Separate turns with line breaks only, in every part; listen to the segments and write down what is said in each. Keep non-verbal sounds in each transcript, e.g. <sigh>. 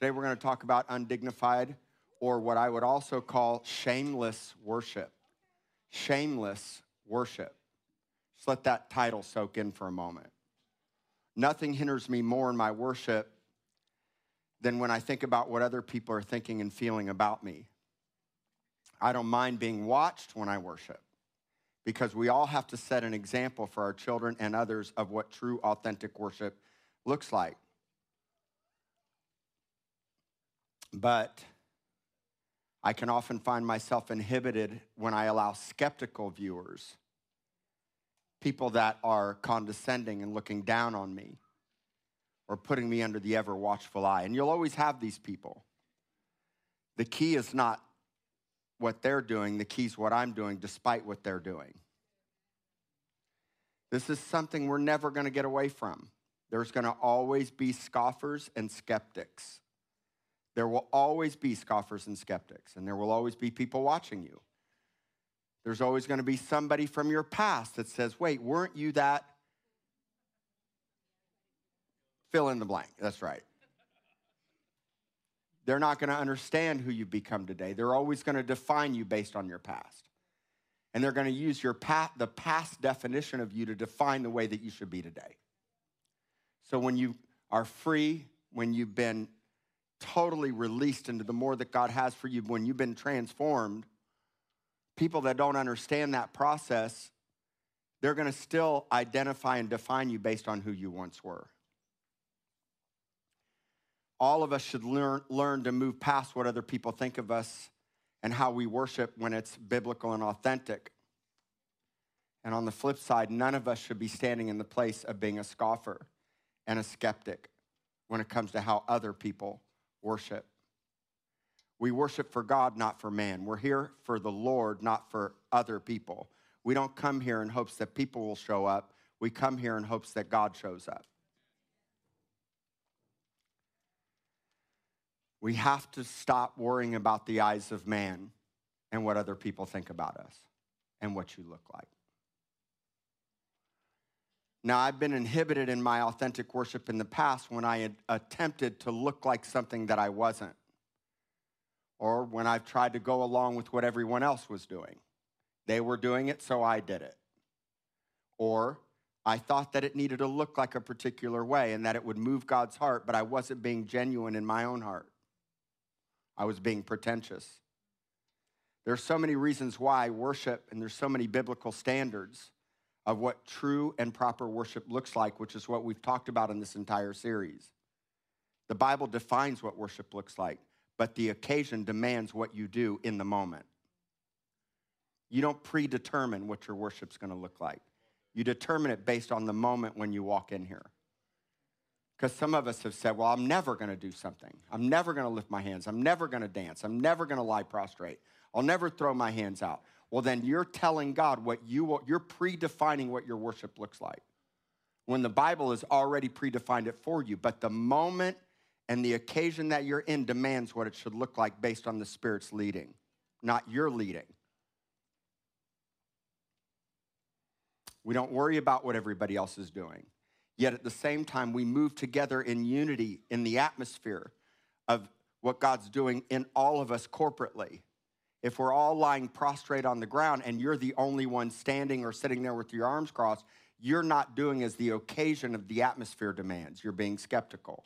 Today we're going to talk about undignified, or what I would also call shameless worship. Shameless worship. Just let that title soak in for a moment. Nothing hinders me more in my worship than when I think about what other people are thinking and feeling about me. I don't mind being watched when I worship because we all have to set an example for our children and others of what true, authentic worship looks like. But I can often find myself inhibited when I allow skeptical viewers, people that are condescending and looking down on me, or putting me under the ever watchful eye. And you'll always have these people. The key is not what they're doing, the key is what I'm doing, despite what they're doing. This is something we're never going to get away from. There's going to always be scoffers and skeptics. There will always be scoffers and skeptics, and there will always be people watching you. There's always going to be somebody from your past that says, Wait, weren't you that? Fill in the blank. That's right. They're not going to understand who you've become today. They're always going to define you based on your past. And they're going to use your past, the past definition of you to define the way that you should be today. So when you are free, when you've been totally released into the more that God has for you, when you've been transformed, people that don't understand that process, they're going to still identify and define you based on who you once were. All of us should learn, learn to move past what other people think of us and how we worship when it's biblical and authentic. And on the flip side, none of us should be standing in the place of being a scoffer and a skeptic when it comes to how other people worship. We worship for God, not for man. We're here for the Lord, not for other people. We don't come here in hopes that people will show up. We come here in hopes that God shows up. We have to stop worrying about the eyes of man and what other people think about us and what you look like. Now, I've been inhibited in my authentic worship in the past when I attempted to look like something that I wasn't, or when I've tried to go along with what everyone else was doing. They were doing it, so I did it. Or I thought that it needed to look like a particular way and that it would move God's heart, but I wasn't being genuine in my own heart. I was being pretentious. There's so many reasons why worship, and there's so many biblical standards of what true and proper worship looks like, which is what we've talked about in this entire series. The Bible defines what worship looks like, but the occasion demands what you do in the moment. You don't predetermine what your worship's gonna look like. You determine it based on the moment when you walk in here. Because some of us have said, well, I'm never gonna do something. I'm never gonna lift my hands. I'm never gonna dance. I'm never gonna lie prostrate. I'll never throw my hands out well, then you're telling God what you want, you're predefining what your worship looks like. When the Bible has already predefined it for you, but the moment and the occasion that you're in demands what it should look like based on the Spirit's leading, not your leading. We don't worry about what everybody else is doing. Yet at the same time, we move together in unity in the atmosphere of what God's doing in all of us corporately if we're all lying prostrate on the ground and you're the only one standing or sitting there with your arms crossed, you're not doing as the occasion of the atmosphere demands. You're being skeptical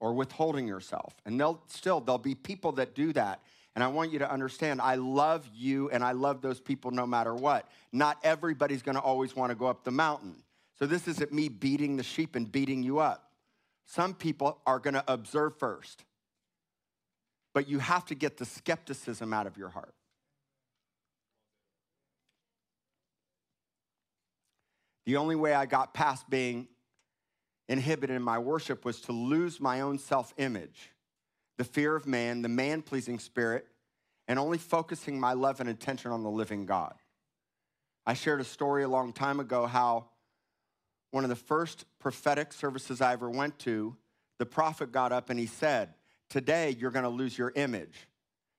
or withholding yourself. And they'll still, there'll be people that do that. And I want you to understand, I love you and I love those people no matter what. Not everybody's gonna always wanna go up the mountain. So this isn't me beating the sheep and beating you up. Some people are gonna observe first but you have to get the skepticism out of your heart. The only way I got past being inhibited in my worship was to lose my own self image, the fear of man, the man pleasing spirit, and only focusing my love and attention on the living God. I shared a story a long time ago how one of the first prophetic services I ever went to, the prophet got up and he said, Today, you're going to lose your image,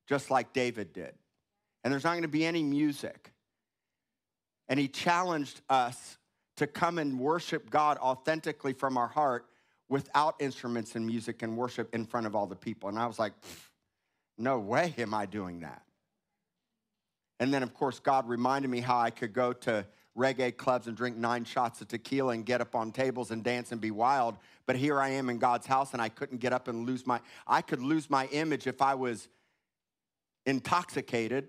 just like David did. And there's not going to be any music. And he challenged us to come and worship God authentically from our heart without instruments and music and worship in front of all the people. And I was like, no way am I doing that. And then, of course, God reminded me how I could go to reggae clubs and drink nine shots of tequila and get up on tables and dance and be wild. But here I am in God's house and I couldn't get up and lose my, I could lose my image if I was intoxicated.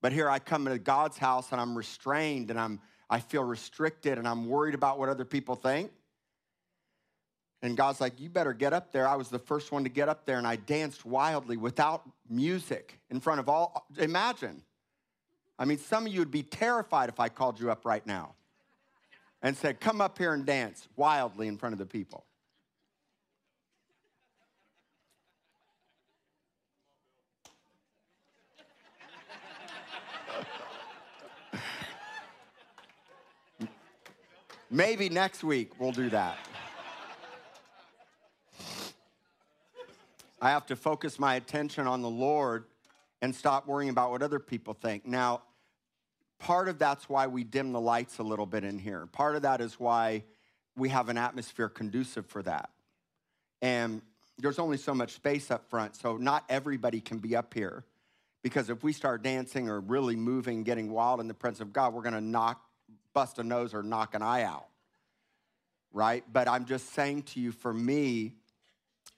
But here I come into God's house and I'm restrained and I'm, I feel restricted and I'm worried about what other people think. And God's like, You better get up there. I was the first one to get up there, and I danced wildly without music in front of all. Imagine. I mean, some of you would be terrified if I called you up right now and said, Come up here and dance wildly in front of the people. Maybe next week we'll do that. I have to focus my attention on the Lord and stop worrying about what other people think. Now, part of that's why we dim the lights a little bit in here. Part of that is why we have an atmosphere conducive for that. And there's only so much space up front, so not everybody can be up here. Because if we start dancing or really moving, getting wild in the presence of God, we're gonna knock, bust a nose or knock an eye out. Right? But I'm just saying to you, for me,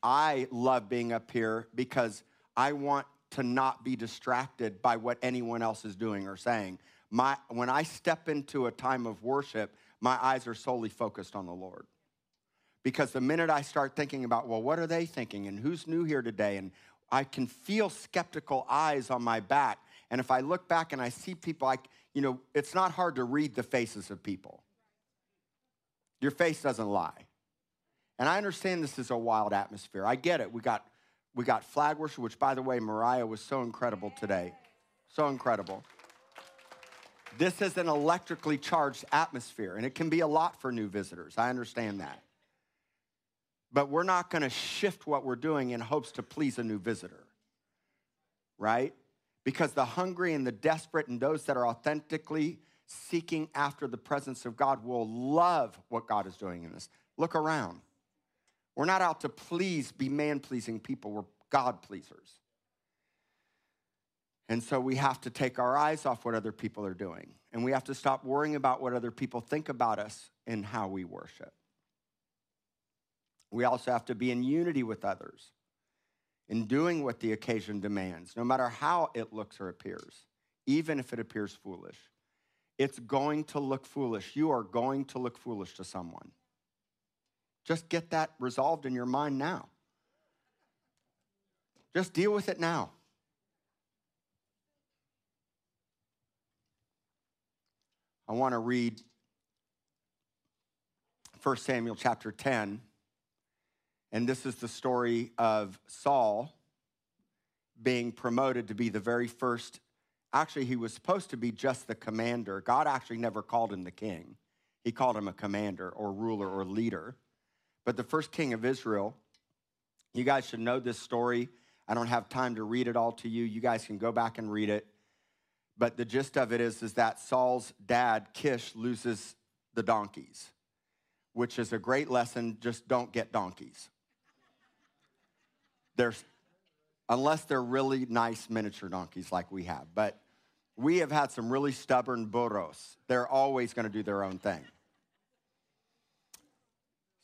I love being up here because I want to not be distracted by what anyone else is doing or saying. My, when I step into a time of worship, my eyes are solely focused on the Lord. Because the minute I start thinking about, well, what are they thinking and who's new here today? And I can feel skeptical eyes on my back. And if I look back and I see people, like, you know, it's not hard to read the faces of people. Your face doesn't lie. And I understand this is a wild atmosphere. I get it. We got we got flag worship, which by the way, Mariah was so incredible today. So incredible. This is an electrically charged atmosphere, and it can be a lot for new visitors. I understand that. But we're not going to shift what we're doing in hopes to please a new visitor, right? Because the hungry and the desperate and those that are authentically seeking after the presence of God will love what God is doing in this. Look around. We're not out to please, be man pleasing people. We're God pleasers. And so we have to take our eyes off what other people are doing. And we have to stop worrying about what other people think about us and how we worship. We also have to be in unity with others in doing what the occasion demands, no matter how it looks or appears, even if it appears foolish. It's going to look foolish. You are going to look foolish to someone. Just get that resolved in your mind now. Just deal with it now. I want to read 1 Samuel chapter 10. And this is the story of Saul being promoted to be the very first. Actually, he was supposed to be just the commander. God actually never called him the king, he called him a commander or ruler or leader. But the first king of Israel, you guys should know this story. I don't have time to read it all to you. You guys can go back and read it. But the gist of it is, is that Saul's dad, Kish, loses the donkeys, which is a great lesson. Just don't get donkeys. There's, unless they're really nice miniature donkeys like we have. But we have had some really stubborn burros. They're always going to do their own thing.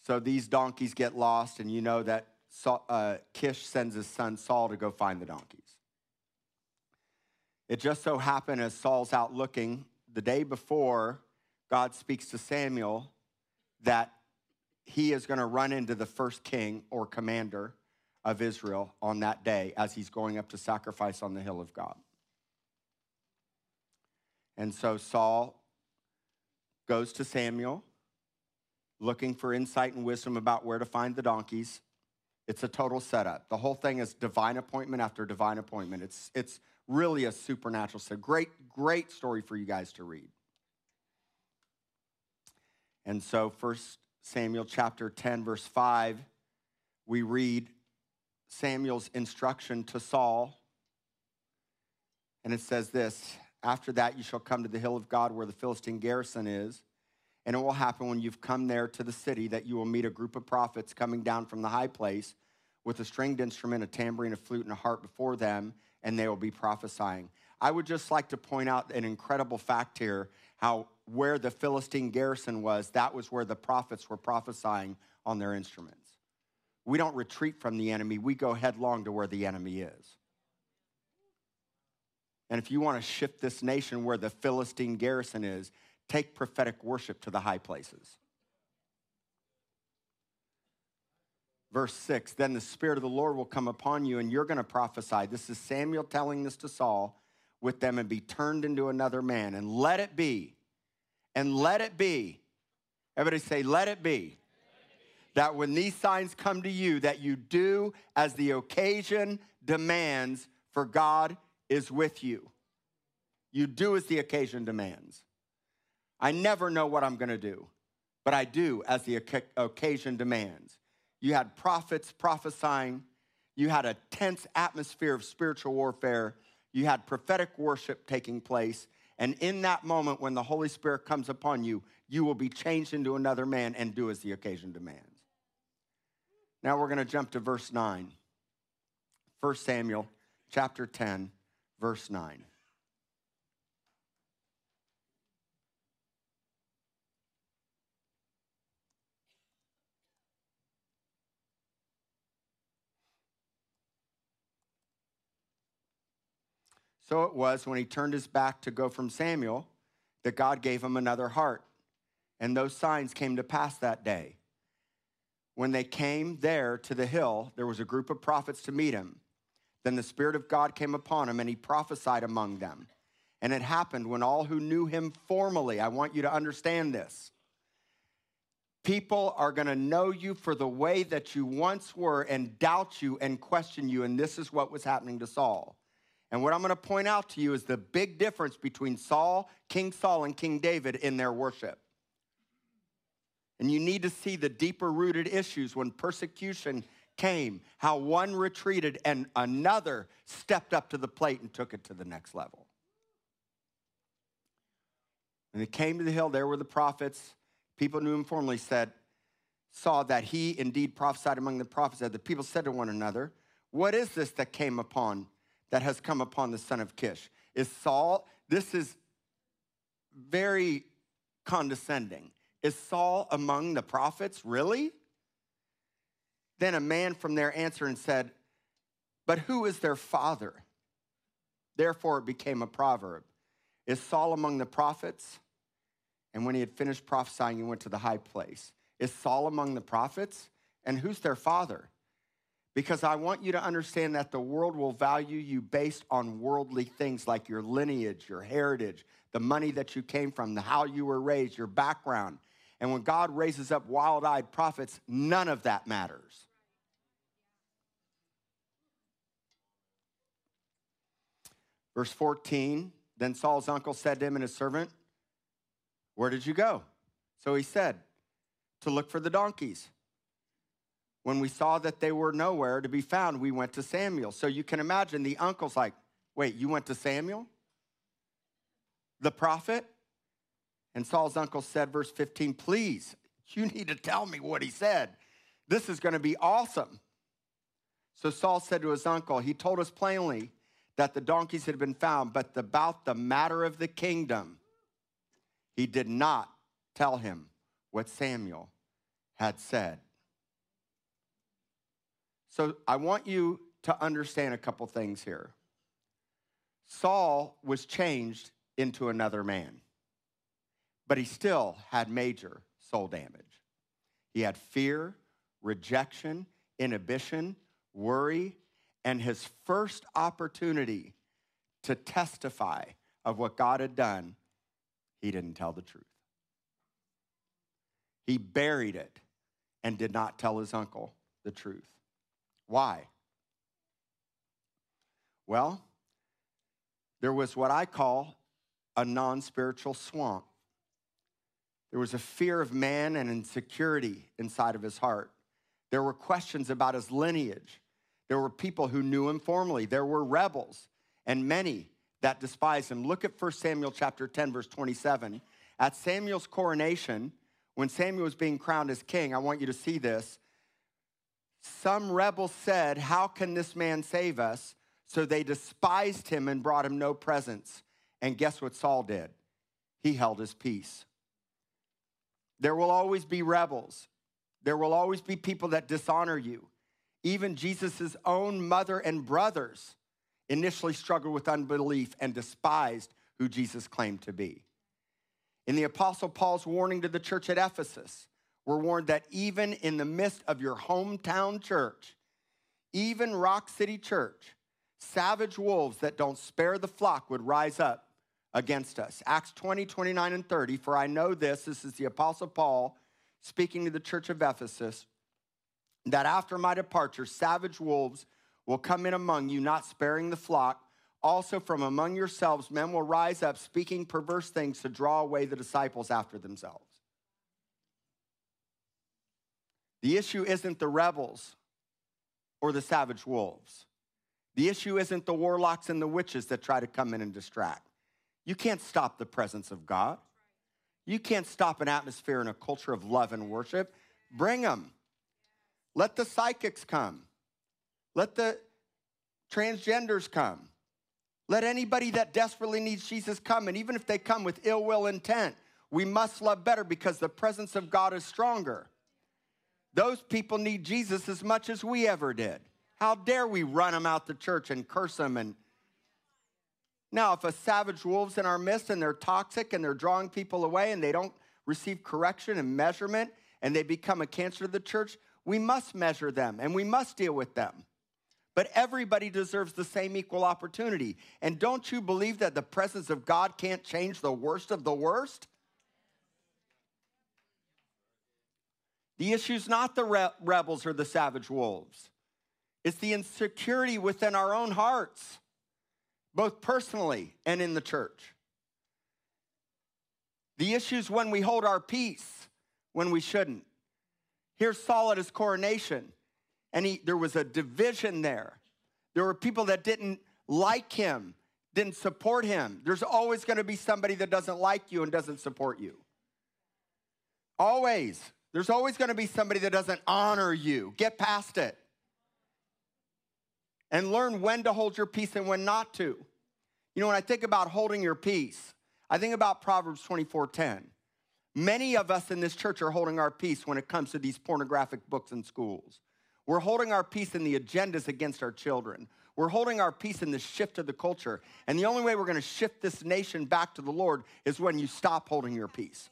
So these donkeys get lost, and you know that Saul, uh, Kish sends his son Saul to go find the donkeys. It just so happened as Saul's out looking, the day before, God speaks to Samuel that he is going to run into the first king or commander of Israel on that day as he's going up to sacrifice on the hill of God. And so Saul goes to Samuel looking for insight and wisdom about where to find the donkeys. It's a total setup. The whole thing is divine appointment after divine appointment. It's, it's really a supernatural. So great, great story for you guys to read. And so, First Samuel chapter 10, verse 5, we read Samuel's instruction to Saul. And it says this After that, you shall come to the hill of God where the Philistine garrison is And it will happen when you've come there to the city that you will meet a group of prophets coming down from the high place with a stringed instrument, a tambourine, a flute, and a harp before them, and they will be prophesying. I would just like to point out an incredible fact here how where the Philistine garrison was, that was where the prophets were prophesying on their instruments. We don't retreat from the enemy, we go headlong to where the enemy is. And if you want to shift this nation where the Philistine garrison is, take prophetic worship to the high places. Verse 6 Then the Spirit of the Lord will come upon you, and you're going to prophesy. This is Samuel telling this to Saul with them and be turned into another man. And let it be, and let it be. Everybody say, let it be. That when these signs come to you, that you do as the occasion demands, for God is with you. You do as the occasion demands. I never know what I'm going to do, but I do as the occasion demands. You had prophets prophesying, you had a tense atmosphere of spiritual warfare, you had prophetic worship taking place. And in that moment, when the Holy Spirit comes upon you, you will be changed into another man and do as the occasion demands. Now we're going to jump to verse 9. 1 Samuel chapter 10, verse 9. So it was when he turned his back to go from Samuel that God gave him another heart. And those signs came to pass that day. When they came there to the hill, there was a group of prophets to meet him. Then the Spirit of God came upon him, and he prophesied among them. And it happened when all who knew him formally, I want you to understand this. People are going to know you for the way that you once were and doubt you and question you. And this is what was happening to Saul. And what I'm going to point out to you is the big difference between Saul, King Saul, and King David in their worship. And you need to see the deeper rooted issues when persecution came, how one retreated and another stepped up to the plate and took it to the next level. When they came to the hill, there were the prophets. People knew him formerly, said, saw that he indeed prophesied among the prophets. That the people said to one another, What is this that came upon that has come upon the son of Kish. Is Saul, this is very condescending. Is Saul among the prophets? Really? Then a man from there answered and said, But who is their father? Therefore it became a proverb. Is Saul among the prophets? And when he had finished prophesying, he went to the high place. Is Saul among the prophets? And who's their father? Because I want you to understand that the world will value you based on worldly things like your lineage, your heritage, the money that you came from, the how you were raised, your background. And when God raises up wild eyed prophets, none of that matters. Verse 14 Then Saul's uncle said to him and his servant, Where did you go? So he said, To look for the donkeys. When we saw that they were nowhere to be found, we went to Samuel. So you can imagine the uncle's like, Wait, you went to Samuel? The prophet? And Saul's uncle said, verse 15, Please, you need to tell me what he said. This is going to be awesome. So Saul said to his uncle, He told us plainly that the donkeys had been found, but about the matter of the kingdom, he did not tell him what Samuel had said. So I want you to understand a couple things here. Saul was changed into another man, but he still had major soul damage. He had fear, rejection, inhibition, worry, and his first opportunity to testify of what God had done, he didn't tell the truth. He buried it and did not tell his uncle the truth. Why? Well, there was what I call a non spiritual swamp. There was a fear of man and insecurity inside of his heart. There were questions about his lineage. There were people who knew him formally. There were rebels and many that despised him. Look at 1 Samuel chapter 10 verse 27. At Samuel's coronation, when Samuel was being crowned as king, I want you to see this. Some rebels said, How can this man save us? So they despised him and brought him no presents. And guess what Saul did? He held his peace. There will always be rebels. There will always be people that dishonor you. Even Jesus' own mother and brothers initially struggled with unbelief and despised who Jesus claimed to be. In the Apostle Paul's warning to the church at Ephesus, we're warned that even in the midst of your hometown church, even Rock City Church, savage wolves that don't spare the flock would rise up against us. Acts 20, 29, and 30. For I know this, this is the Apostle Paul speaking to the church of Ephesus, that after my departure, savage wolves will come in among you, not sparing the flock. Also, from among yourselves, men will rise up, speaking perverse things to draw away the disciples after themselves. The issue isn't the rebels or the savage wolves. The issue isn't the warlocks and the witches that try to come in and distract. You can't stop the presence of God. You can't stop an atmosphere and a culture of love and worship. Bring them. Let the psychics come. Let the transgenders come. Let anybody that desperately needs Jesus come. And even if they come with ill will intent, we must love better because the presence of God is stronger. Those people need Jesus as much as we ever did. How dare we run them out the church and curse them and now, if a savage wolf's in our midst and they're toxic and they're drawing people away and they don't receive correction and measurement and they become a cancer to the church, we must measure them and we must deal with them. But everybody deserves the same equal opportunity. And don't you believe that the presence of God can't change the worst of the worst? The issue's not the re- rebels or the savage wolves. It's the insecurity within our own hearts, both personally and in the church. The issue's when we hold our peace when we shouldn't. Here's Saul at his coronation and he, there was a division there. There were people that didn't like him, didn't support him. There's always going to be somebody that doesn't like you and doesn't support you. Always. There's always going to be somebody that doesn't honor you. Get past it. And learn when to hold your peace and when not to. You know, when I think about holding your peace, I think about Proverbs 24:10. Many of us in this church are holding our peace when it comes to these pornographic books in schools. We're holding our peace in the agendas against our children. We're holding our peace in the shift of the culture. And the only way we're going to shift this nation back to the Lord is when you stop holding your peace.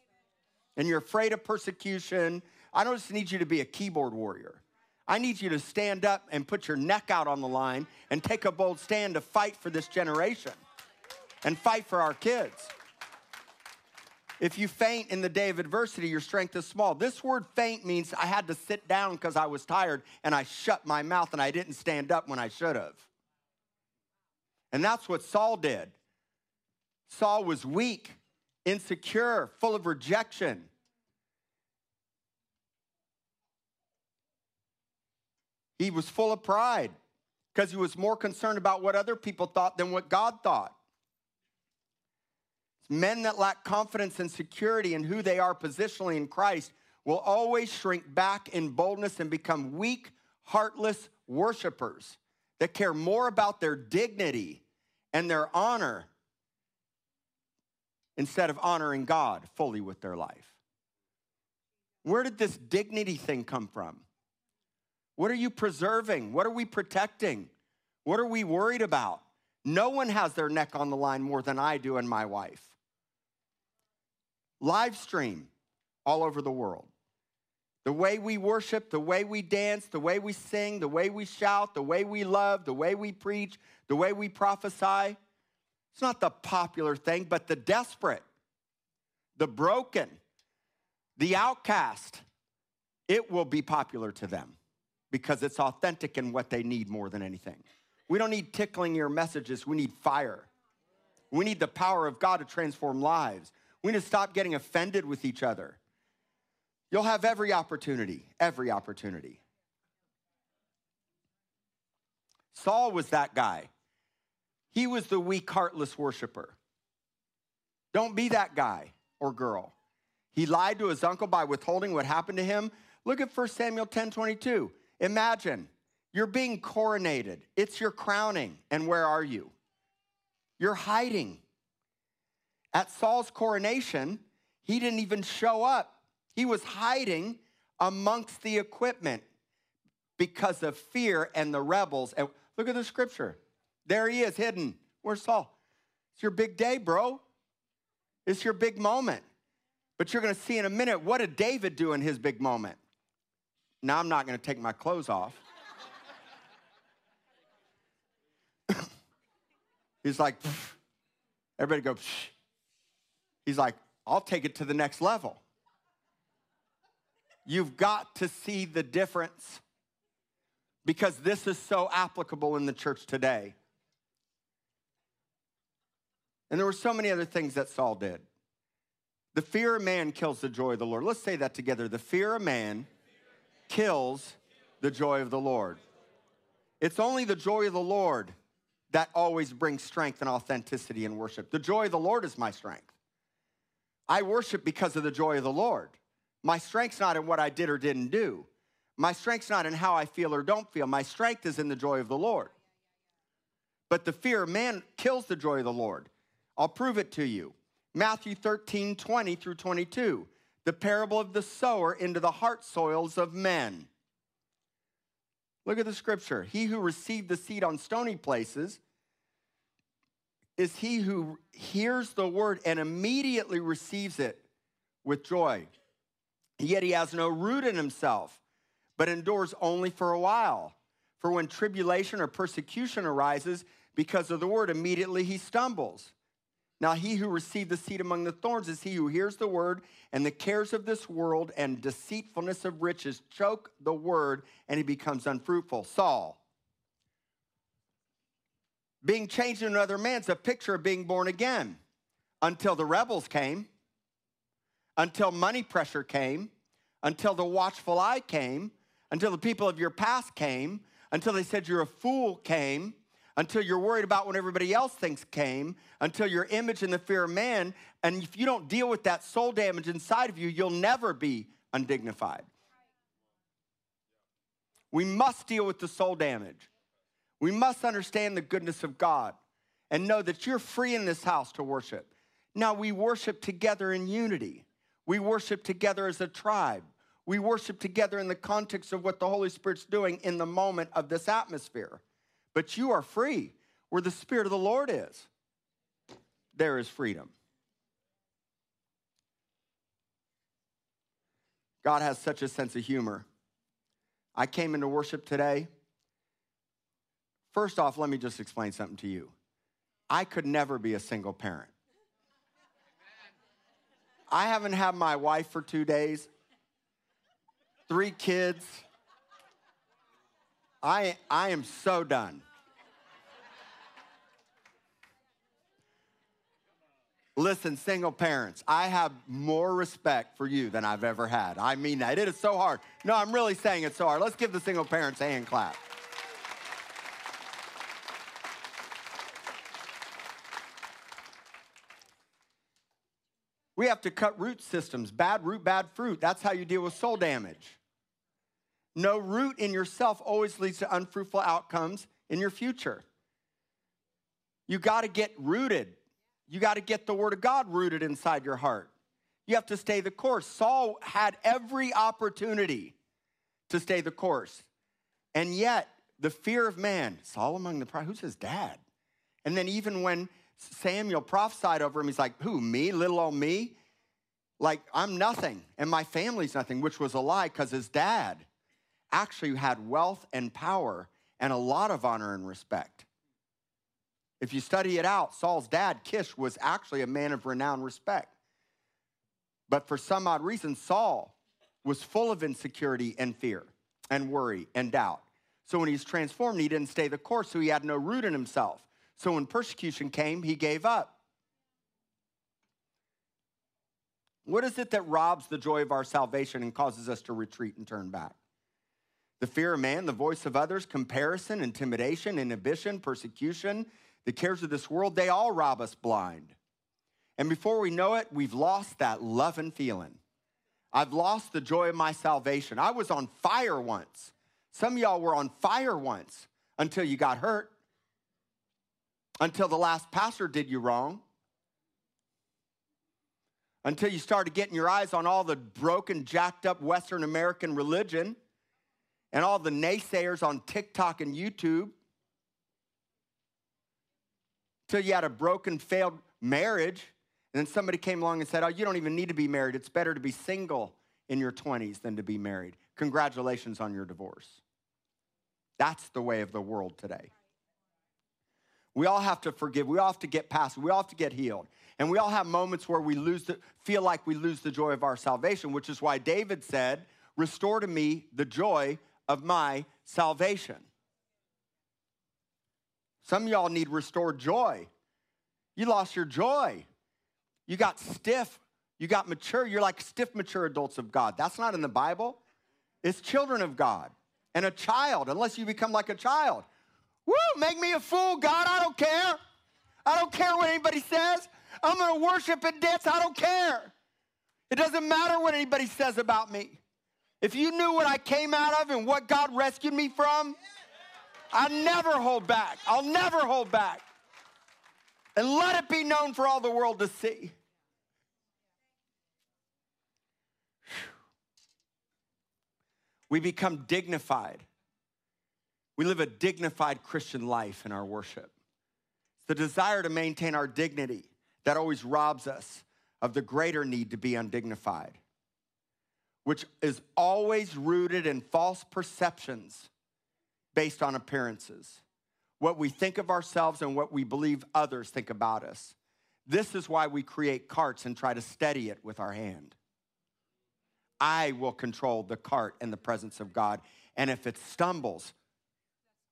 And you're afraid of persecution. I don't just need you to be a keyboard warrior. I need you to stand up and put your neck out on the line and take a bold stand to fight for this generation and fight for our kids. If you faint in the day of adversity, your strength is small. This word faint means I had to sit down because I was tired and I shut my mouth and I didn't stand up when I should have. And that's what Saul did. Saul was weak, insecure, full of rejection. He was full of pride because he was more concerned about what other people thought than what God thought. Men that lack confidence and security in who they are positionally in Christ will always shrink back in boldness and become weak, heartless worshipers that care more about their dignity and their honor instead of honoring God fully with their life. Where did this dignity thing come from? What are you preserving? What are we protecting? What are we worried about? No one has their neck on the line more than I do and my wife live stream all over the world. The way we worship, the way we dance, the way we sing, the way we shout, the way we love, the way we preach, the way we prophesy. It's not the popular thing, but the desperate, the broken, the outcast. It will be popular to them because it's authentic in what they need more than anything. We don't need tickling your messages, we need fire. We need the power of God to transform lives. We need to stop getting offended with each other. You'll have every opportunity, every opportunity. Saul was that guy. He was the weak, heartless worshiper. Don't be that guy. or girl. He lied to his uncle by withholding what happened to him. Look at 1 Samuel 10 22. Imagine you're being coronated, it's your crowning, and where are you? You're hiding. At Saul's coronation, he didn't even show up. He was hiding amongst the equipment because of fear and the rebels. And look at the scripture. There he is hidden. Where's Saul? It's your big day, bro. It's your big moment. But you're going to see in a minute what did David do in his big moment? Now I'm not going to take my clothes off. <laughs> He's like, everybody go. He's like, I'll take it to the next level. You've got to see the difference because this is so applicable in the church today. And there were so many other things that Saul did. The fear of man kills the joy of the Lord. Let's say that together. The fear of man kills the joy of the Lord. It's only the joy of the Lord that always brings strength and authenticity in worship. The joy of the Lord is my strength. I worship because of the joy of the Lord. My strength's not in what I did or didn't do. My strength's not in how I feel or don't feel. My strength is in the joy of the Lord. But the fear of man kills the joy of the Lord. I'll prove it to you. Matthew 13, 20 through 22, the parable of the sower into the heart soils of men. Look at the scripture. He who received the seed on stony places is he who hears the word and immediately receives it with joy. Yet he has no root in himself, but endures only for a while. For when tribulation or persecution arises because of the word, immediately he stumbles. Now, he who received the seed among the thorns is he who hears the word, and the cares of this world and deceitfulness of riches choke the word, and he becomes unfruitful. Saul. Being changed into another man's a picture of being born again until the rebels came, until money pressure came, until the watchful eye came, until the people of your past came, until they said you're a fool came until you're worried about what everybody else thinks came, until your image and the fear of man. And if you don't deal with that soul damage inside of you, you'll never be undignified. We must deal with the soul damage. We must understand the goodness of God and know that you're free in this house to worship. Now, we worship together in unity, we worship together as a tribe. We worship together in the context of what the Holy Spirit's doing in the moment of this atmosphere. But you are free. Where the Spirit of the Lord is, there is freedom. God has such a sense of humor. I came into worship today. First off, let me just explain something to you. I could never be a single parent. I haven't had my wife for two days, three kids. I, I am so done. Listen, single parents, I have more respect for you than I've ever had. I mean that. It is so hard. No, I'm really saying it's so hard. Let's give the single parents a hand clap. We have to cut root systems. Bad root, bad fruit. That's how you deal with soul damage. No root in yourself always leads to unfruitful outcomes in your future. You got to get rooted. You got to get the word of God rooted inside your heart. You have to stay the course. Saul had every opportunity to stay the course. And yet, the fear of man, Saul among the who's his dad? And then even when Samuel prophesied over him, he's like, who, me, little old me? Like, I'm nothing, and my family's nothing, which was a lie because his dad actually had wealth and power and a lot of honor and respect. If you study it out, Saul's dad, Kish, was actually a man of renowned respect. But for some odd reason, Saul was full of insecurity and fear and worry and doubt. So when he's transformed, he didn't stay the course, so he had no root in himself. So when persecution came, he gave up. What is it that robs the joy of our salvation and causes us to retreat and turn back? The fear of man, the voice of others, comparison, intimidation, inhibition, persecution, the cares of this world, they all rob us blind. And before we know it, we've lost that love and feeling. I've lost the joy of my salvation. I was on fire once. Some of y'all were on fire once until you got hurt, until the last pastor did you wrong, until you started getting your eyes on all the broken, jacked up Western American religion and all the naysayers on TikTok and YouTube. Till you had a broken, failed marriage and then somebody came along and said, Oh, you don't even need to be married. It's better to be single in your 20s than to be married. Congratulations on your divorce. That's the way of the world today. We all have to forgive. We all have to get past. We all have to get healed. And we all have moments where we lose the, feel like we lose the joy of our salvation, which is why David said, Restore to me the joy of my salvation. Some of y'all need restored joy. You lost your joy. You got stiff. You got mature. You're like stiff, mature adults of God. That's not in the Bible. It's children of God and a child, unless you become like a child. Woo, make me a fool, God. I don't care. I don't care what anybody says. I'm going to worship and dance. I don't care. It doesn't matter what anybody says about me. If you knew what I came out of and what God rescued me from, I never hold back. I'll never hold back. And let it be known for all the world to see. We become dignified. We live a dignified Christian life in our worship. It's the desire to maintain our dignity that always robs us of the greater need to be undignified, which is always rooted in false perceptions based on appearances, what we think of ourselves and what we believe others think about us. This is why we create carts and try to steady it with our hand. I will control the cart in the presence of God. And if it stumbles,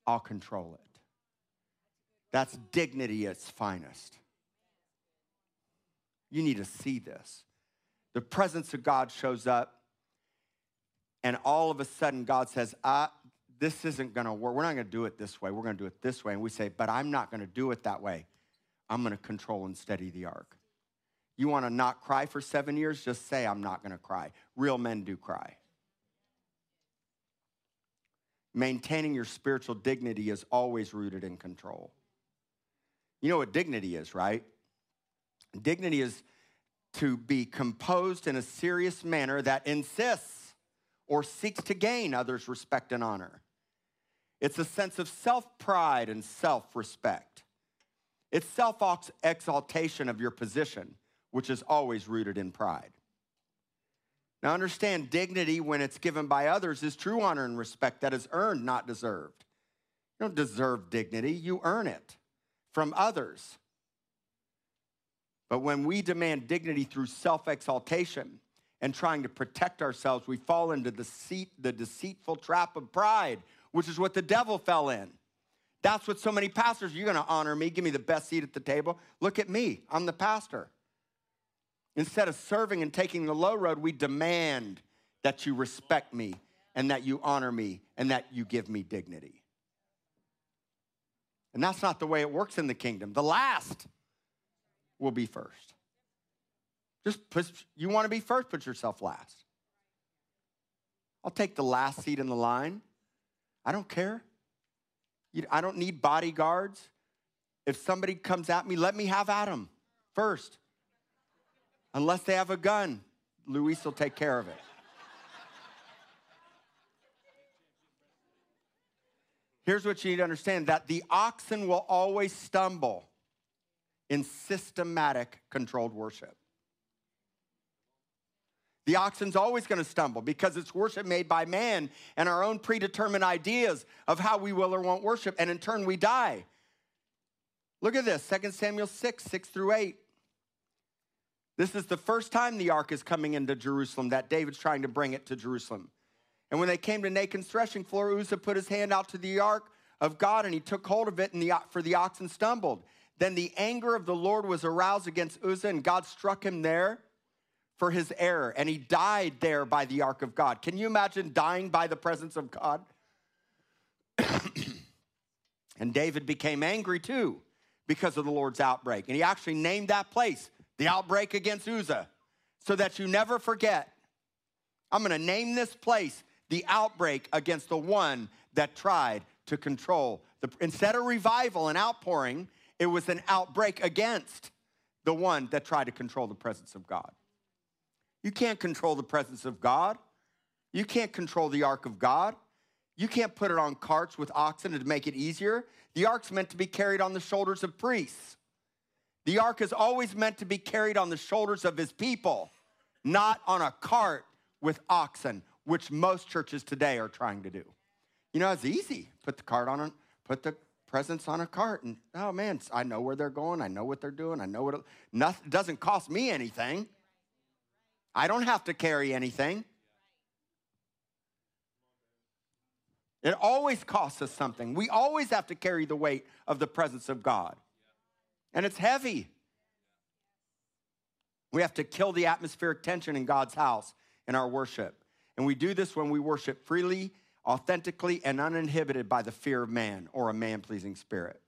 I'll control it. That's dignity at its finest. You need to see this. The presence of God shows up, and all of a sudden, God says, ah, This isn't gonna work. We're not gonna do it this way. We're gonna do it this way. And we say, But I'm not gonna do it that way. I'm gonna control and steady the ark. You want to not cry for seven years? Just say, I'm not going to cry. Real men do cry. Maintaining your spiritual dignity is always rooted in control. You know what dignity is, right? Dignity is to be composed in a serious manner that insists or seeks to gain others' respect and honor. It's a sense of self pride and self respect. It's self exaltation of your position which is always rooted in pride. Now, understand dignity when it's given by others is true honor and respect that is earned, not deserved. You don't deserve dignity, you earn it from others. But when we demand dignity through self exaltation and trying to protect ourselves, we fall into the, seat, the deceitful trap of pride, which is what the devil fell in. That's what so many pastors, you're gonna honor me, give me the best seat at the table. Look at me, I'm the pastor. Instead of serving and taking the low road, we demand that you respect me and that you honor me and that you give me dignity. And that's not the way it works in the kingdom. The last will be first. Just put, you want to be first, put yourself last. I'll take the last seat in the line. I don't care. I don't need bodyguards. If somebody comes at me, let me have at them first. Unless they have a gun, Luis will take care of it. Here's what you need to understand that the oxen will always stumble in systematic controlled worship. The oxen's always going to stumble because it's worship made by man and our own predetermined ideas of how we will or won't worship, and in turn we die. Look at this 2 Samuel 6, 6 through 8. This is the first time the ark is coming into Jerusalem, that David's trying to bring it to Jerusalem. And when they came to Nachon's threshing floor, Uzzah put his hand out to the ark of God and he took hold of it, and the, for the oxen stumbled. Then the anger of the Lord was aroused against Uzzah, and God struck him there for his error, and he died there by the ark of God. Can you imagine dying by the presence of God? <coughs> and David became angry too because of the Lord's outbreak. And he actually named that place the outbreak against Uzzah, so that you never forget. I'm to name this place the outbreak against the one that tried to control. The, instead of revival and outpouring, it was an outbreak against the one that tried to control the presence of God. You can't control the presence of God. You can't control the ark of God. You can't put it on carts with oxen to make it easier. The ark's meant to be carried on the shoulders of priests. The ark is always meant to be carried on the shoulders of his people, not on a cart with oxen, which most churches today are trying to do. You know, it's easy. Put the cart on, put the presence on a cart, and oh man, I know where they're going. I know what they're doing. I know what it, nothing, doesn't cost me anything. I don't have to carry anything. It always costs us something. We always have to carry the weight of the presence of God. And it's heavy. We have to kill the atmospheric tension in God's house in our worship. And we do this when we worship freely, authentically, and uninhibited by the fear of man or a man pleasing spirit.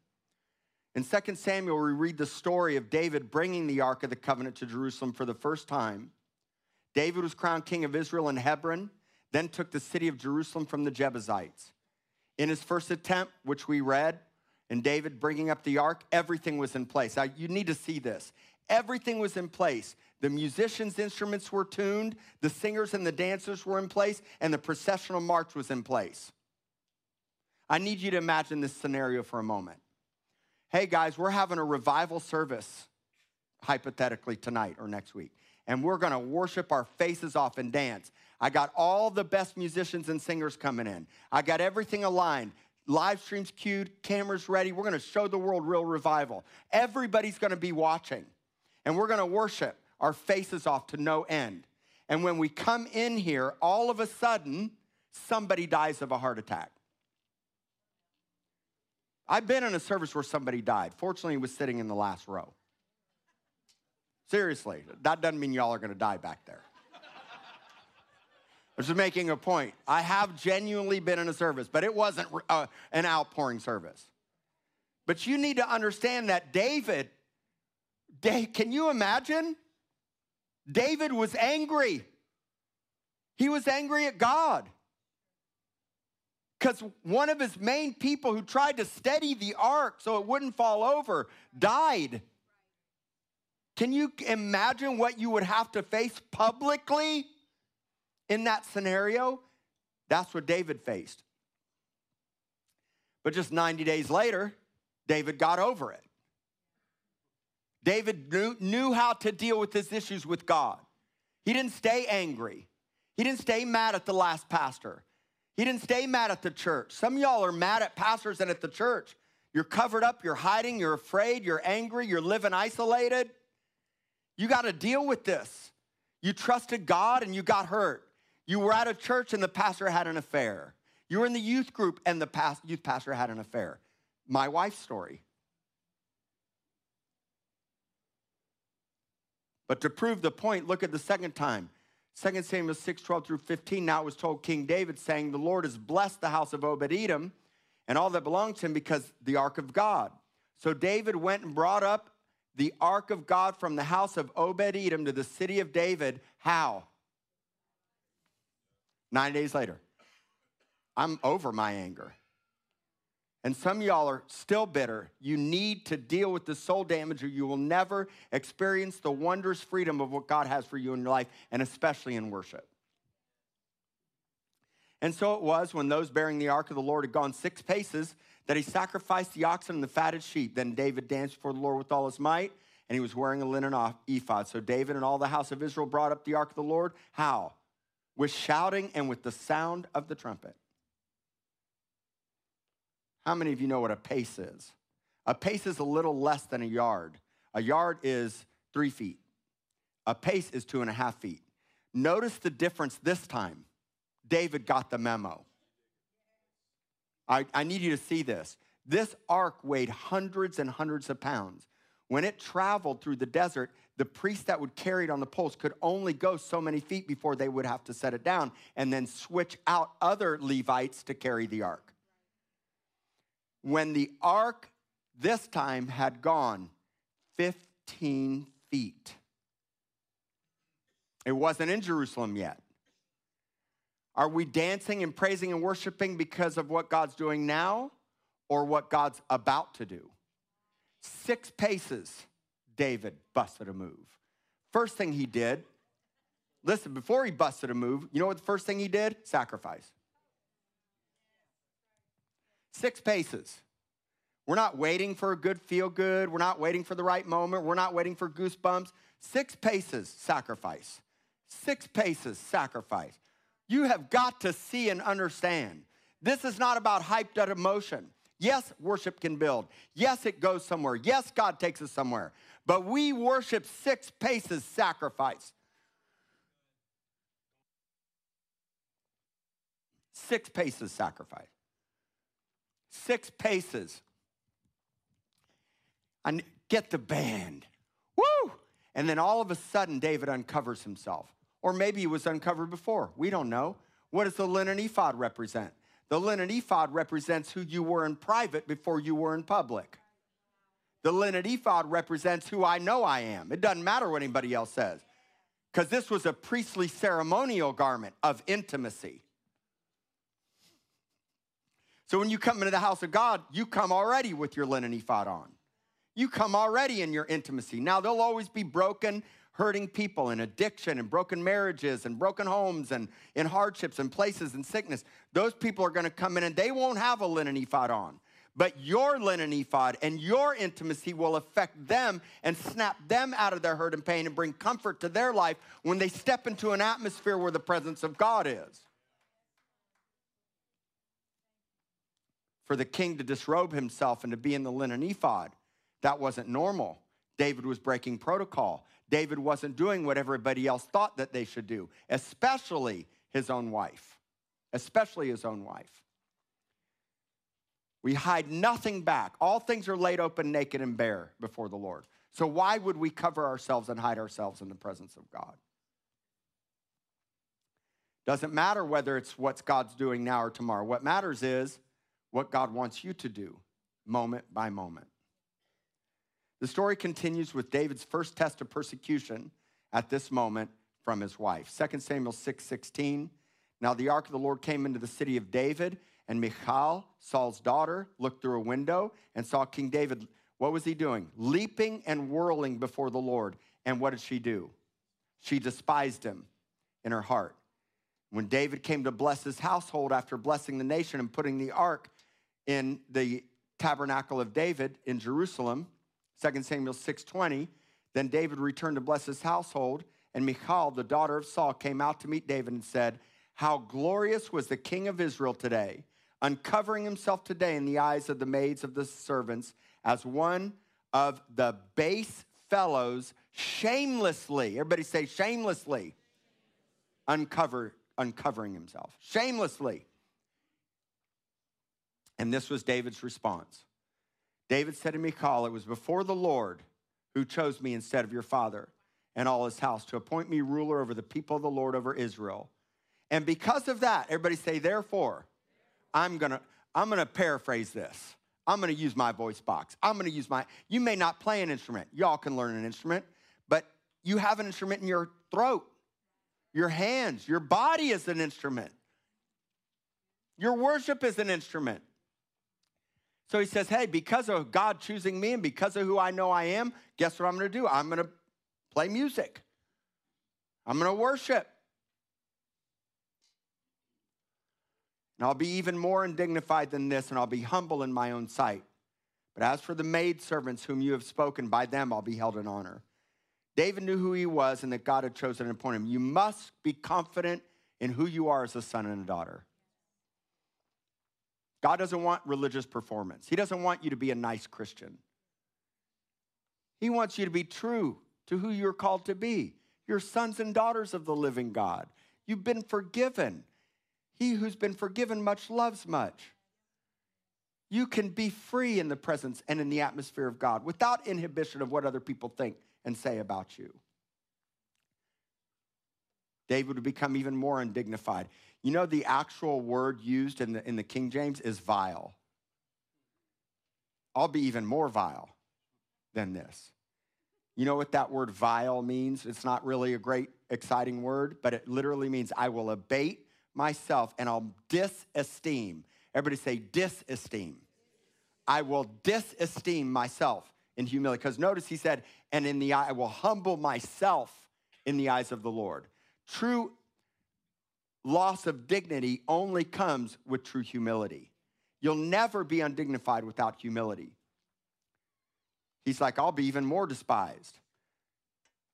In 2 Samuel, we read the story of David bringing the Ark of the Covenant to Jerusalem for the first time. David was crowned king of Israel in Hebron then took the city of Jerusalem from the Jebusites. In his first attempt, which we read, and David bringing up the ark, everything was in place. Now, you need to see this. Everything was in place. The musicians' instruments were tuned, the singers and the dancers were in place, and the processional march was in place. I need you to imagine this scenario for a moment. Hey, guys, we're having a revival service, hypothetically, tonight or next week, and we're gonna worship our faces off and dance. I got all the best musicians and singers coming in. I got everything aligned. Live streams queued, cameras ready. We're gonna show the world real revival. Everybody's gonna be watching, and we're gonna worship our faces off to no end. And when we come in here, all of a sudden, somebody dies of a heart attack. I've been in a service where somebody died. Fortunately, he was sitting in the last row. Seriously, that doesn't mean y'all are gonna die back there. I'm just making a point. I have genuinely been in a service, but it wasn't uh, an outpouring service. But you need to understand that David, Dave, can you imagine? David was angry. He was angry at God. Because one of his main people who tried to steady the ark so it wouldn't fall over died. Can you imagine what you would have to face publicly? in that scenario, that's what David faced. But just 90 days later, David got over it. David knew, knew how to deal with his issues with God. He didn't stay angry. He didn't stay mad at the last pastor. He didn't stay mad at the church. Some y'all are mad at pastors and at the church. You're covered up, you're hiding, you're afraid, you're angry, you're living isolated. You got to deal with this. You trusted God and you got hurt. You were at a church and the pastor had an affair. You were in the youth group and the past, youth pastor had an affair. My wife's story. But to prove the point, look at the second time. 2 Samuel 6, 12 through 15. Now it was told King David, saying, The Lord has blessed the house of Obed Edom and all that belongs to him because the ark of God. So David went and brought up the ark of God from the house of Obed Edom to the city of David. How? Nine days later, I'm over my anger. And some y'all are still bitter. You need to deal with the soul damage, or you will never experience the wondrous freedom of what God has for you in your life, and especially in worship. And so it was when those bearing the ark of the Lord had gone six paces that he sacrificed the oxen and the fatted sheep. Then David danced before the Lord with all his might, and he was wearing a linen ephod. So David and all the house of Israel brought up the ark of the Lord. How? with shouting and with the sound of the trumpet. How many of you know what a pace is? A pace is a little less than a yard. A yard is three feet. A pace is two and a half feet. Notice the difference this time. David got the memo. I, I need you to see this. This ark weighed hundreds and hundreds of pounds. When it traveled through the desert, the priest that would carry it on the poles could only go so many feet before they would have to set it down and then switch out other Levites to carry the ark. When the ark this time had gone 15 feet, It wasn't in Jerusalem yet. Are we dancing and praising and worshiping because of what God's doing now or what God's about to do? Six paces, David busted a move. First thing he did, listen, before he busted a move, you know what the first thing he did? Sacrifice. Six paces. We're not waiting for a good feel good. We're not waiting for the right moment. We're not waiting for goosebumps. Six paces, sacrifice. Six paces, sacrifice. You have got to see and understand. This is not about hyped up emotion. Yes, worship can build. Yes, it goes somewhere. Yes, God takes us somewhere. But we worship six paces sacrifice. Six paces sacrifice. Six paces and get the band. Woo! And then all of a sudden, David uncovers himself. Or maybe it was uncovered before. We don't know. What does the linen ephod represent? The linen ephod represents who you were in private before you were in public. The linen ephod represents who I know I am. It doesn't matter what anybody else says, because this was a priestly ceremonial garment of intimacy. So when you come into the house of God, you come already with your linen ephod on you come already in your intimacy. Now, there'll always be broken, hurting people and addiction and broken marriages and broken homes and in hardships and places and sickness. Those people are going to come in and they won't have a linen ephod on. But your linen ephod and your intimacy will affect them and snap them out of their hurt and pain and bring comfort to their life when they step into an atmosphere where the presence of God is. For the king to disrobe himself and to be in the linen ephod that wasn't normal. David was breaking protocol. David wasn't doing what everybody else thought that they should do, especially his own wife. Especially his own wife. We hide nothing back. All things are laid open, naked, and bare before the Lord. So, why would we cover ourselves and hide ourselves in the presence of God? Doesn't matter whether it's what God's doing now or tomorrow. What matters is what God wants you to do moment by moment. The story continues with David's first test of persecution at this moment from his wife. 2 Samuel 6 16. Now the ark of the Lord came into the city of David, and Michal, Saul's daughter, looked through a window and saw King David. What was he doing? Leaping and whirling before the Lord. And what did she do? She despised him in her heart. When David came to bless his household after blessing the nation and putting the ark in the tabernacle of David in Jerusalem, 2 Samuel 6:20. Then David returned to bless his household, and Michal, the daughter of Saul, came out to meet David and said, How glorious was the king of Israel today, uncovering himself today in the eyes of the maids of the servants as one of the base fellows shamelessly. Everybody say shamelessly. Uncover, uncovering himself. Shamelessly. And this was David's response. David said to Michal, It was before the Lord who chose me instead of your father and all his house to appoint me ruler over the people of the Lord over Israel. And because of that, everybody say, therefore, I'm gonna, I'm gonna paraphrase this. I'm gonna use my voice box. I'm gonna use my, you may not play an instrument. Y'all can learn an instrument, but you have an instrument in your throat, your hands, your body is an instrument. Your worship is an instrument. So he says, Hey, because of God choosing me and because of who I know I am, guess what I'm going to do? I'm going to play music, I'm going to worship. And I'll be even more undignified than this, and I'll be humble in my own sight. But as for the maidservants whom you have spoken, by them I'll be held in honor. David knew who he was and that God had chosen and appointed him. You must be confident in who you are as a son and a daughter. God doesn't want religious performance. He doesn't want you to be a nice Christian. He wants you to be true to who you're called to be. You're sons and daughters of the living God. You've been forgiven. He who's been forgiven much loves much. You can be free in the presence and in the atmosphere of God without inhibition of what other people think and say about you. David would become even more undignified. You know, the actual word used in the, in the King James is vile. I'll be even more vile than this. You know what that word vile means? It's not really a great, exciting word, but it literally means I will abate myself and I'll disesteem. Everybody say disesteem. I will disesteem myself in humility. Because notice he said, and in the eye, I will humble myself in the eyes of the Lord. True loss of dignity only comes with true humility. You'll never be undignified without humility. He's like, I'll be even more despised.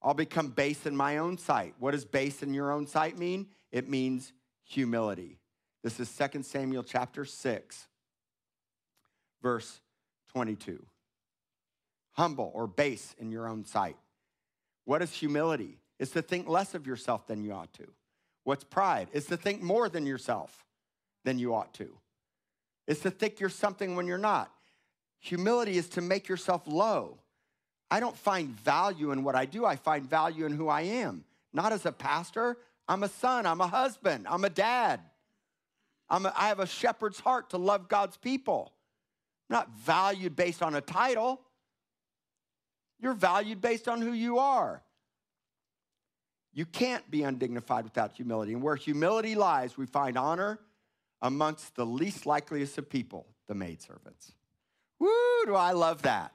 I'll become base in my own sight. What does base in your own sight mean? It means humility. This is 2 Samuel chapter 6, verse 22. Humble or base in your own sight. What is humility? It's to think less of yourself than you ought to. What's pride? Is to think more than yourself than you ought to. It's to think you're something when you're not. Humility is to make yourself low. I don't find value in what I do, I find value in who I am. Not as a pastor, I'm a son, I'm a husband, I'm a dad. I'm a, I have a shepherd's heart to love God's people. I'm not valued based on a title. You're valued based on who you are. You can't be undignified without humility. And where humility lies, we find honor amongst the least likeliest of people, the maidservants. Woo, do I love that.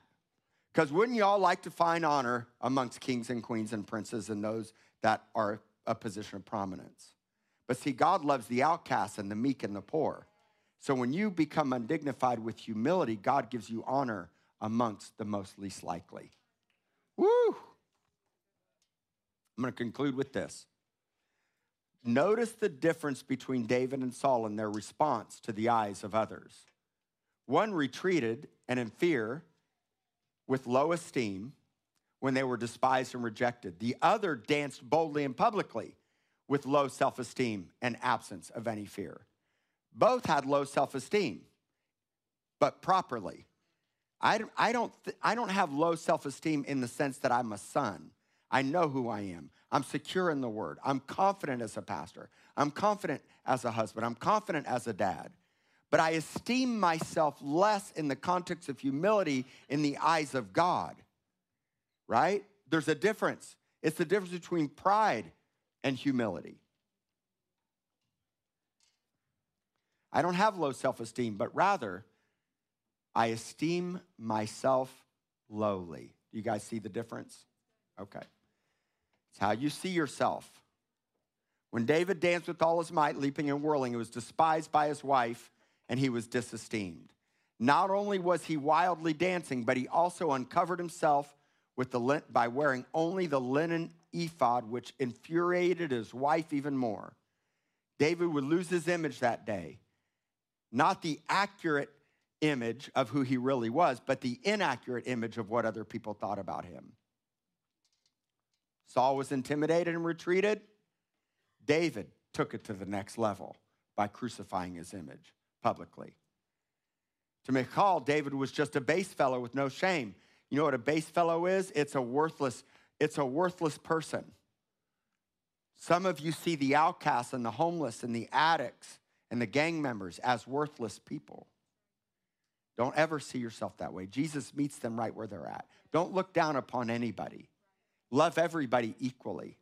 Because wouldn't y'all like to find honor amongst kings and queens and princes and those that are a position of prominence? But see, God loves the outcasts and the meek and the poor. So when you become undignified with humility, God gives you honor amongst the most least likely. Woo! I'm going to conclude with this. Notice the difference between David and Saul in their response to the eyes of others. One retreated and in fear with low esteem when they were despised and rejected. The other danced boldly and publicly with low self esteem and absence of any fear. Both had low self esteem, but properly. I, I, don't, I don't have low self esteem in the sense that I'm a son. I know who I am. I'm secure in the word. I'm confident as a pastor. I'm confident as a husband. I'm confident as a dad. But I esteem myself less in the context of humility in the eyes of God, right? There's a difference. It's the difference between pride and humility. I don't have low self esteem, but rather, I esteem myself lowly. Do you guys see the difference? Okay. It's how you see yourself. When David danced with all his might, leaping and whirling, he was despised by his wife and he was disesteemed. Not only was he wildly dancing, but he also uncovered himself with the, by wearing only the linen ephod, which infuriated his wife even more. David would lose his image that day. Not the accurate image of who he really was, but the inaccurate image of what other people thought about him. Saul was intimidated and retreated. David took it to the next level by crucifying his image publicly. To Michal, David was just a base fellow with no shame. You know what a base fellow is? It's a worthless, it's a worthless person. Some of you see the outcasts and the homeless and the addicts and the gang members as worthless people. Don't ever see yourself that way. Jesus meets them right where they're at. Don't look down upon anybody. Love everybody equally.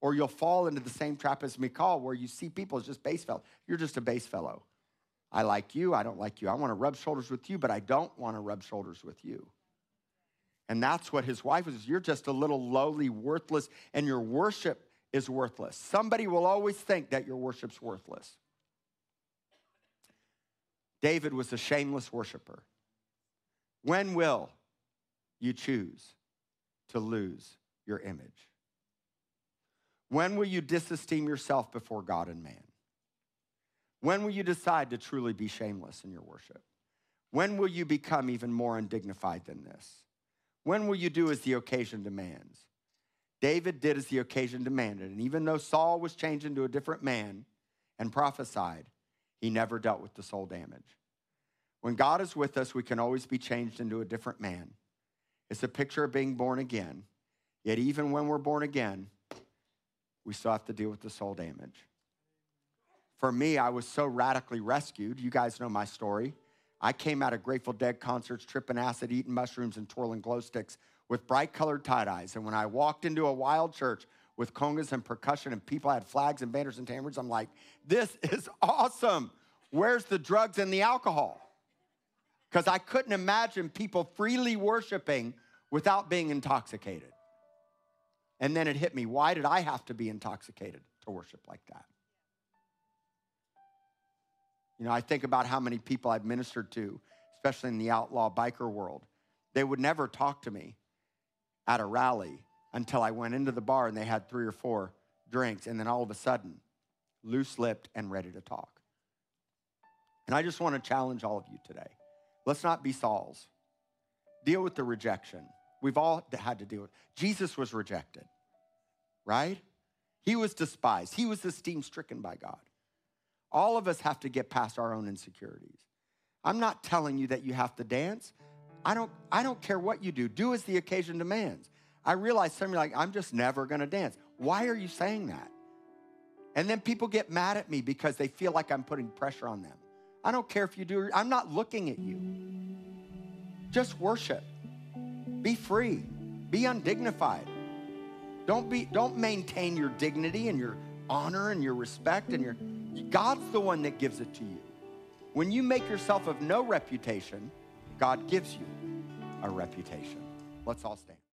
Or you'll fall into the same trap as Michal, where you see people as just base fellow. You're just a base fellow. I like you, I don't like you. I want to rub shoulders with you, but I don't want to rub shoulders with you. And that's what his wife was. You're just a little lowly, worthless, and your worship is worthless. Somebody will always think that your worship's worthless. David was a shameless worshiper. When will you choose to lose your image? When will you disesteem yourself before God and man? When will you decide to truly be shameless in your worship? When will you become even more undignified than this? When will you do as the occasion demands? David did as the occasion demanded. And even though Saul was changed into a different man and prophesied, he never dealt with the soul damage. When God is with us, we can always be changed into a different man. It's a picture of being born again. Yet, even when we're born again, we still have to deal with the soul damage. For me, I was so radically rescued. You guys know my story. I came out of Grateful Dead concerts, tripping acid, eating mushrooms, and twirling glow sticks with bright colored tie dyes. And when I walked into a wild church with congas and percussion and people had flags and banners and tambourines, I'm like, this <laughs> is awesome. Where's the drugs and the alcohol? Because I couldn't imagine people freely worshiping without being intoxicated. And then it hit me why did I have to be intoxicated to worship like that? You know, I think about how many people I've ministered to, especially in the outlaw biker world. They would never talk to me at a rally until I went into the bar and they had three or four drinks, and then all of a sudden, loose lipped and ready to talk. And I just want to challenge all of you today. Let's not be Sauls. Deal with the rejection. We've all had to deal with. It. Jesus was rejected, right? He was despised. He was esteemed stricken by God. All of us have to get past our own insecurities. I'm not telling you that you have to dance. I don't, I don't care what you do. Do as the occasion demands. I realize some of you are like, I'm just never gonna dance. Why are you saying that? And then people get mad at me because they feel like I'm putting pressure on them. I don't care if you do, I'm not looking at you. Just worship. Be free. Be undignified. Don't be don't maintain your dignity and your honor and your respect and your God's the one that gives it to you. When you make yourself of no reputation, God gives you a reputation. Let's all stand.